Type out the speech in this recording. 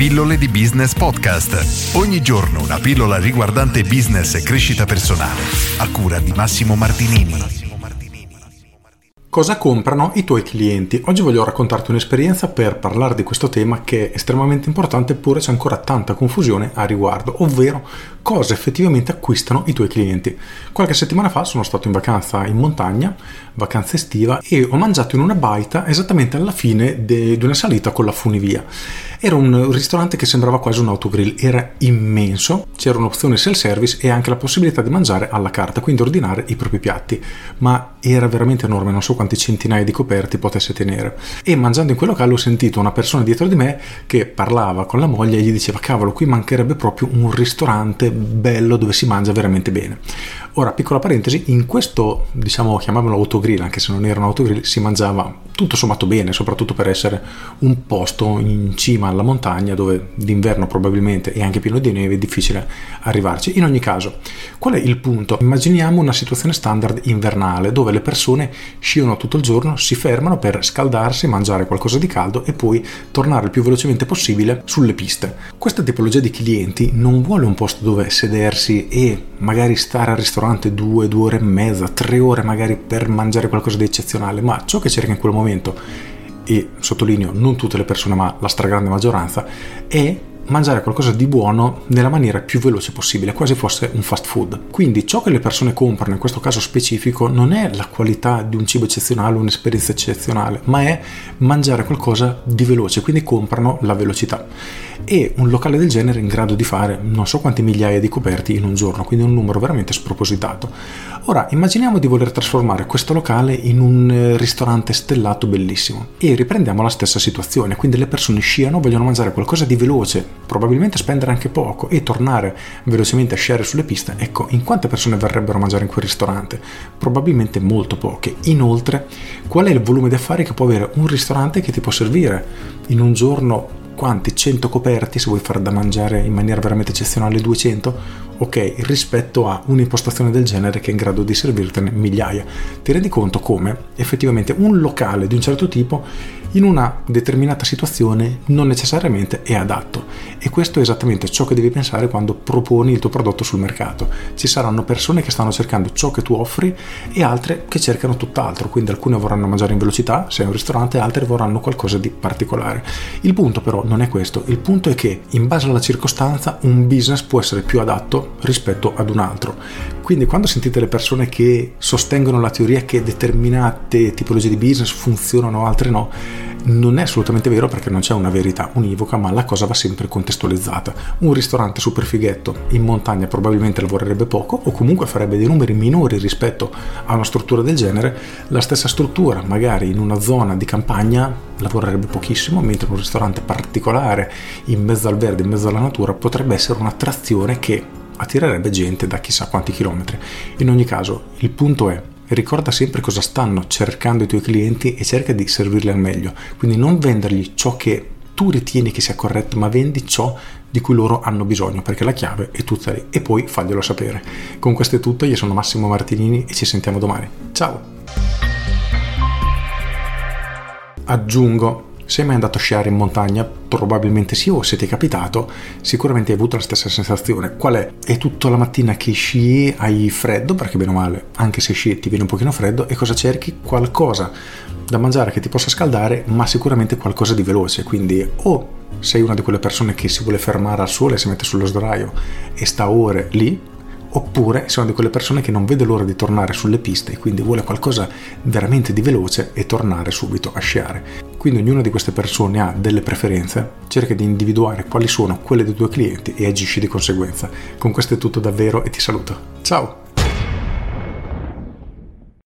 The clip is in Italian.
Pillole di Business Podcast. Ogni giorno una pillola riguardante business e crescita personale. A cura di Massimo Martinini. Cosa comprano i tuoi clienti? Oggi voglio raccontarti un'esperienza per parlare di questo tema che è estremamente importante eppure c'è ancora tanta confusione a riguardo, ovvero cosa effettivamente acquistano i tuoi clienti. Qualche settimana fa sono stato in vacanza in montagna, vacanza estiva, e ho mangiato in una baita esattamente alla fine di una salita con la funivia. Era un ristorante che sembrava quasi un autogrill, era immenso, c'era un'opzione self-service e anche la possibilità di mangiare alla carta, quindi ordinare i propri piatti, ma era veramente enorme, non so quanti centinaia di coperti potesse tenere. E mangiando in quel locale ho sentito una persona dietro di me che parlava con la moglie e gli diceva cavolo, qui mancherebbe proprio un ristorante bello dove si mangia veramente bene. Ora, piccola parentesi, in questo, diciamo, chiamiamolo autogrill, anche se non era un autogrill, si mangiava tutto sommato bene, soprattutto per essere un posto in cima alla montagna dove d'inverno probabilmente è anche pieno di neve, è difficile arrivarci. In ogni caso, qual è il punto? Immaginiamo una situazione standard invernale dove le persone sciano tutto il giorno, si fermano per scaldarsi, mangiare qualcosa di caldo e poi tornare il più velocemente possibile sulle piste. Questa tipologia di clienti non vuole un posto dove sedersi e magari stare al ristorante due, due ore e mezza, tre ore magari per mangiare qualcosa di eccezionale, ma ciò che cerca in quel momento, e sottolineo non tutte le persone ma la stragrande maggioranza, è mangiare qualcosa di buono nella maniera più veloce possibile, quasi fosse un fast food. Quindi ciò che le persone comprano, in questo caso specifico, non è la qualità di un cibo eccezionale, un'esperienza eccezionale, ma è mangiare qualcosa di veloce, quindi comprano la velocità. E un locale del genere è in grado di fare non so quante migliaia di coperti in un giorno, quindi un numero veramente spropositato. Ora, immaginiamo di voler trasformare questo locale in un eh, ristorante stellato bellissimo e riprendiamo la stessa situazione, quindi le persone sciano, vogliono mangiare qualcosa di veloce, probabilmente spendere anche poco e tornare velocemente a sciare sulle piste, ecco, in quante persone verrebbero a mangiare in quel ristorante? Probabilmente molto poche. Inoltre, qual è il volume di affari che può avere un ristorante che ti può servire in un giorno quanti? 100 coperti se vuoi far da mangiare in maniera veramente eccezionale 200? Ok, rispetto a un'impostazione del genere che è in grado di servirtene migliaia. Ti rendi conto come effettivamente un locale di un certo tipo in una determinata situazione non necessariamente è adatto e questo è esattamente ciò che devi pensare quando proponi il tuo prodotto sul mercato. Ci saranno persone che stanno cercando ciò che tu offri e altre che cercano tutt'altro, quindi alcune vorranno mangiare in velocità se è un ristorante, altre vorranno qualcosa di particolare. Il punto però non è questo, il punto è che in base alla circostanza un business può essere più adatto rispetto ad un altro. Quindi quando sentite le persone che sostengono la teoria che determinate tipologie di business funzionano, altre no, non è assolutamente vero perché non c'è una verità univoca, ma la cosa va sempre contestualizzata. Un ristorante super fighetto in montagna probabilmente lavorerebbe poco o comunque farebbe dei numeri minori rispetto a una struttura del genere. La stessa struttura, magari in una zona di campagna, lavorerebbe pochissimo, mentre un ristorante particolare in mezzo al verde, in mezzo alla natura, potrebbe essere un'attrazione che attirerebbe gente da chissà quanti chilometri. In ogni caso, il punto è ricorda sempre cosa stanno cercando i tuoi clienti e cerca di servirli al meglio. Quindi non vendergli ciò che tu ritieni che sia corretto, ma vendi ciò di cui loro hanno bisogno, perché la chiave è tutta lì. E poi faglielo sapere. Con questo è tutto, io sono Massimo Martinini e ci sentiamo domani. Ciao! Aggiungo sei mai andato a sciare in montagna? Probabilmente sì, o se ti è capitato, sicuramente hai avuto la stessa sensazione. Qual è? È tutta la mattina che sci, hai freddo, perché bene o male, anche se sci ti viene un pochino freddo, e cosa cerchi? Qualcosa da mangiare che ti possa scaldare, ma sicuramente qualcosa di veloce. Quindi o sei una di quelle persone che si vuole fermare al sole, si mette sullo sdraio e sta ore lì, oppure sono di quelle persone che non vede l'ora di tornare sulle piste e quindi vuole qualcosa veramente di veloce e tornare subito a sciare. Quindi ognuna di queste persone ha delle preferenze, cerca di individuare quali sono quelle dei tuoi clienti e agisci di conseguenza. Con questo è tutto davvero e ti saluto. Ciao!